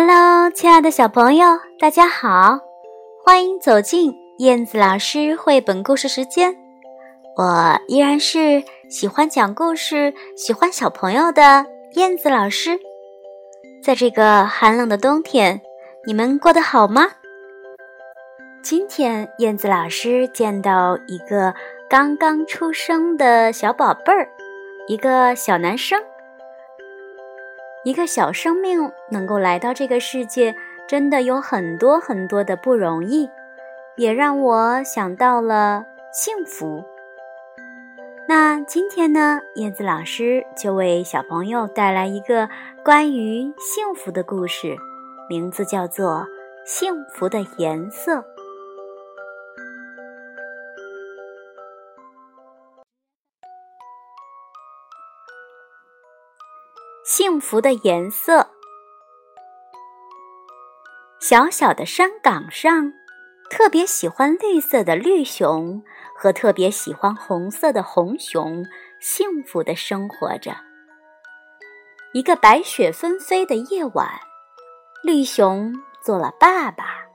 Hello，亲爱的小朋友，大家好，欢迎走进燕子老师绘本故事时间。我依然是喜欢讲故事、喜欢小朋友的燕子老师。在这个寒冷的冬天，你们过得好吗？今天燕子老师见到一个刚刚出生的小宝贝儿，一个小男生。一个小生命能够来到这个世界，真的有很多很多的不容易，也让我想到了幸福。那今天呢，燕子老师就为小朋友带来一个关于幸福的故事，名字叫做《幸福的颜色》。幸福的颜色。小小的山岗上，特别喜欢绿色的绿熊和特别喜欢红色的红熊，幸福的生活着。一个白雪纷飞的夜晚，绿熊做了爸爸，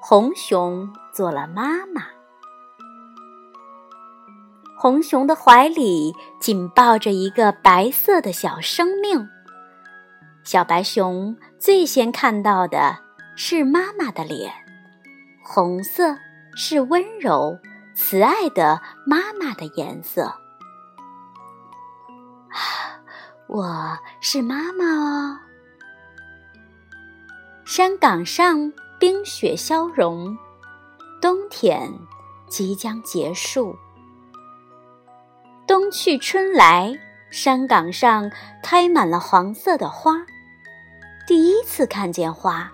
红熊做了妈妈。红熊的怀里紧抱着一个白色的小生命。小白熊最先看到的是妈妈的脸，红色是温柔、慈爱的妈妈的颜色。啊，我是妈妈哦。山岗上冰雪消融，冬天即将结束。冬去春来，山岗上开满了黄色的花。第一次看见花，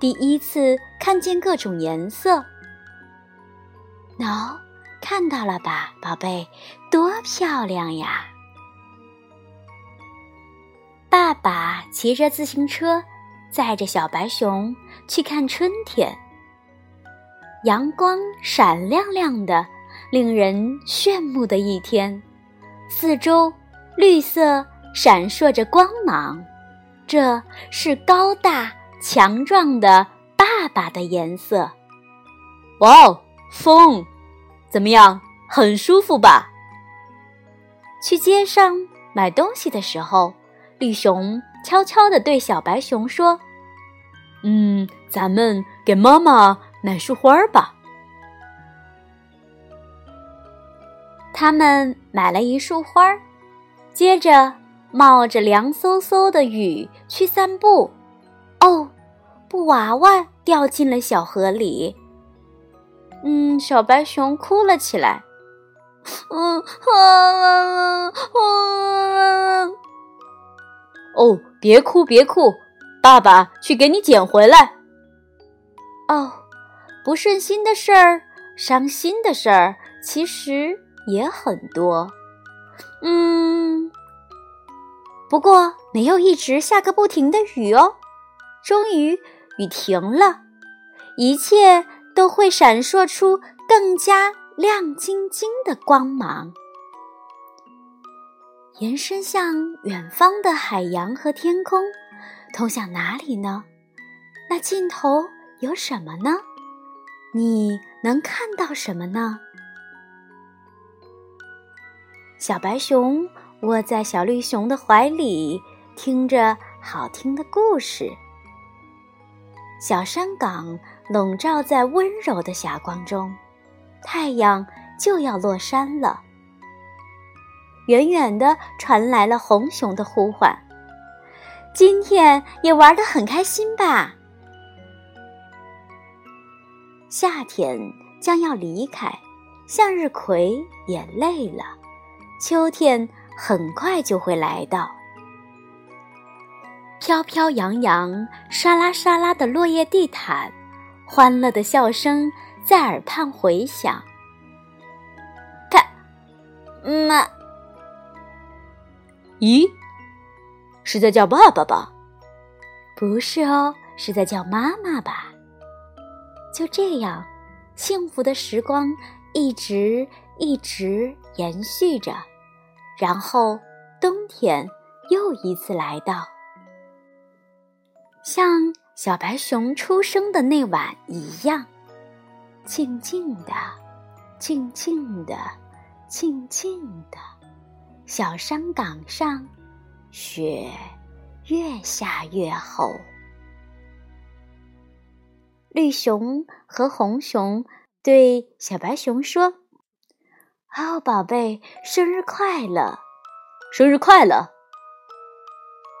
第一次看见各种颜色。喏，看到了吧，宝贝，多漂亮呀！爸爸骑着自行车，载着小白熊去看春天。阳光闪亮亮的，令人炫目的一天。四周绿色闪烁着光芒，这是高大强壮的爸爸的颜色。哇哦，风，怎么样？很舒服吧？去街上买东西的时候，绿熊悄悄地对小白熊说：“嗯，咱们给妈妈买束花吧。”他们买了一束花儿，接着冒着凉飕飕的雨去散步。哦，布娃娃掉进了小河里。嗯，小白熊哭了起来。嗯，啊啊！哦，别哭别哭，爸爸去给你捡回来。哦，不顺心的事儿，伤心的事儿，其实。也很多，嗯，不过没有一直下个不停的雨哦。终于雨停了，一切都会闪烁出更加亮晶晶的光芒，延伸向远方的海洋和天空，通向哪里呢？那尽头有什么呢？你能看到什么呢？小白熊窝在小绿熊的怀里，听着好听的故事。小山岗笼罩在温柔的霞光中，太阳就要落山了。远远的传来了红熊的呼唤：“今天也玩得很开心吧？”夏天将要离开，向日葵也累了。秋天很快就会来到，飘飘扬扬、沙拉沙拉的落叶地毯，欢乐的笑声在耳畔回响。看，妈，咦，是在叫爸爸吧？不是哦，是在叫妈妈吧？就这样，幸福的时光一直一直延续着。然后，冬天又一次来到，像小白熊出生的那晚一样，静静的，静静的，静静的。小山岗上，雪越下越厚。绿熊和红熊对小白熊说：“哦，宝贝，生日快乐！生日快乐！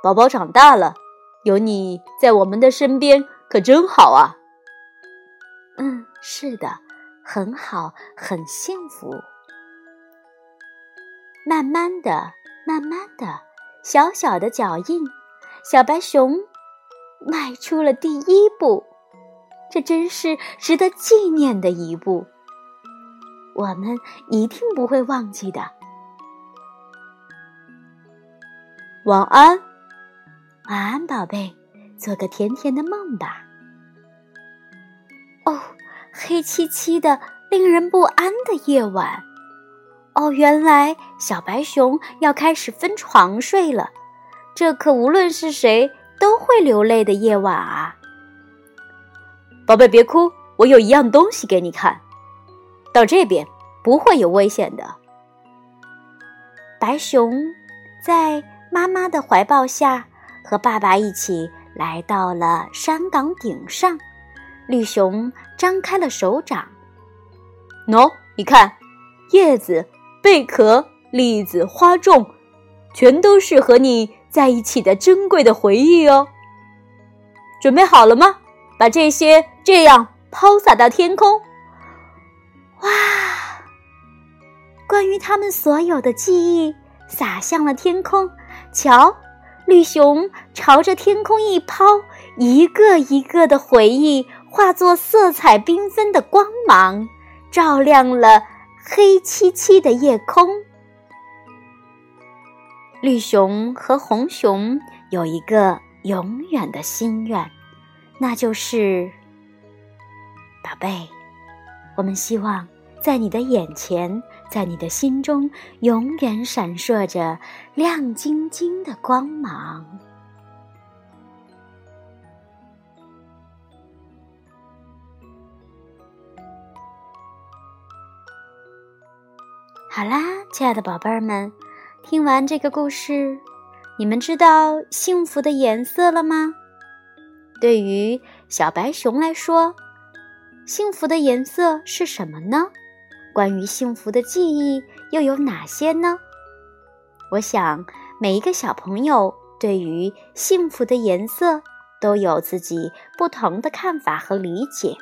宝宝长大了，有你在我们的身边，可真好啊！”嗯，是的，很好，很幸福。慢慢的，慢慢的，小小的脚印，小白熊迈出了第一步。这真是值得纪念的一步，我们一定不会忘记的。晚安，晚安，宝贝，做个甜甜的梦吧。哦，黑漆漆的、令人不安的夜晚。哦，原来小白熊要开始分床睡了。这可无论是谁都会流泪的夜晚啊！宝贝，别哭，我有一样东西给你看。到这边，不会有危险的。白熊在妈妈的怀抱下，和爸爸一起来到了山岗顶上。绿熊张开了手掌，喏，你看，叶子、贝壳、栗子、花种，全都是和你在一起的珍贵的回忆哦。准备好了吗？把这些这样抛洒到天空，哇！关于他们所有的记忆洒向了天空。瞧，绿熊朝着天空一抛，一个一个的回忆化作色彩缤纷的光芒，照亮了黑漆漆的夜空。绿熊和红熊有一个永远的心愿。那就是，宝贝，我们希望在你的眼前，在你的心中，永远闪烁着亮晶晶的光芒。好啦，亲爱的宝贝儿们，听完这个故事，你们知道幸福的颜色了吗？对于小白熊来说，幸福的颜色是什么呢？关于幸福的记忆又有哪些呢？我想每一个小朋友对于幸福的颜色都有自己不同的看法和理解。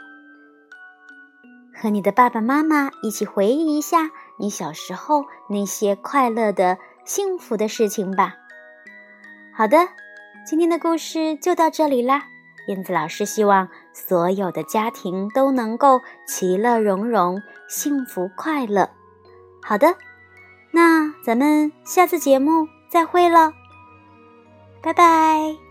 和你的爸爸妈妈一起回忆一下你小时候那些快乐的、幸福的事情吧。好的，今天的故事就到这里啦。燕子老师希望所有的家庭都能够其乐融融、幸福快乐。好的，那咱们下次节目再会了，拜拜。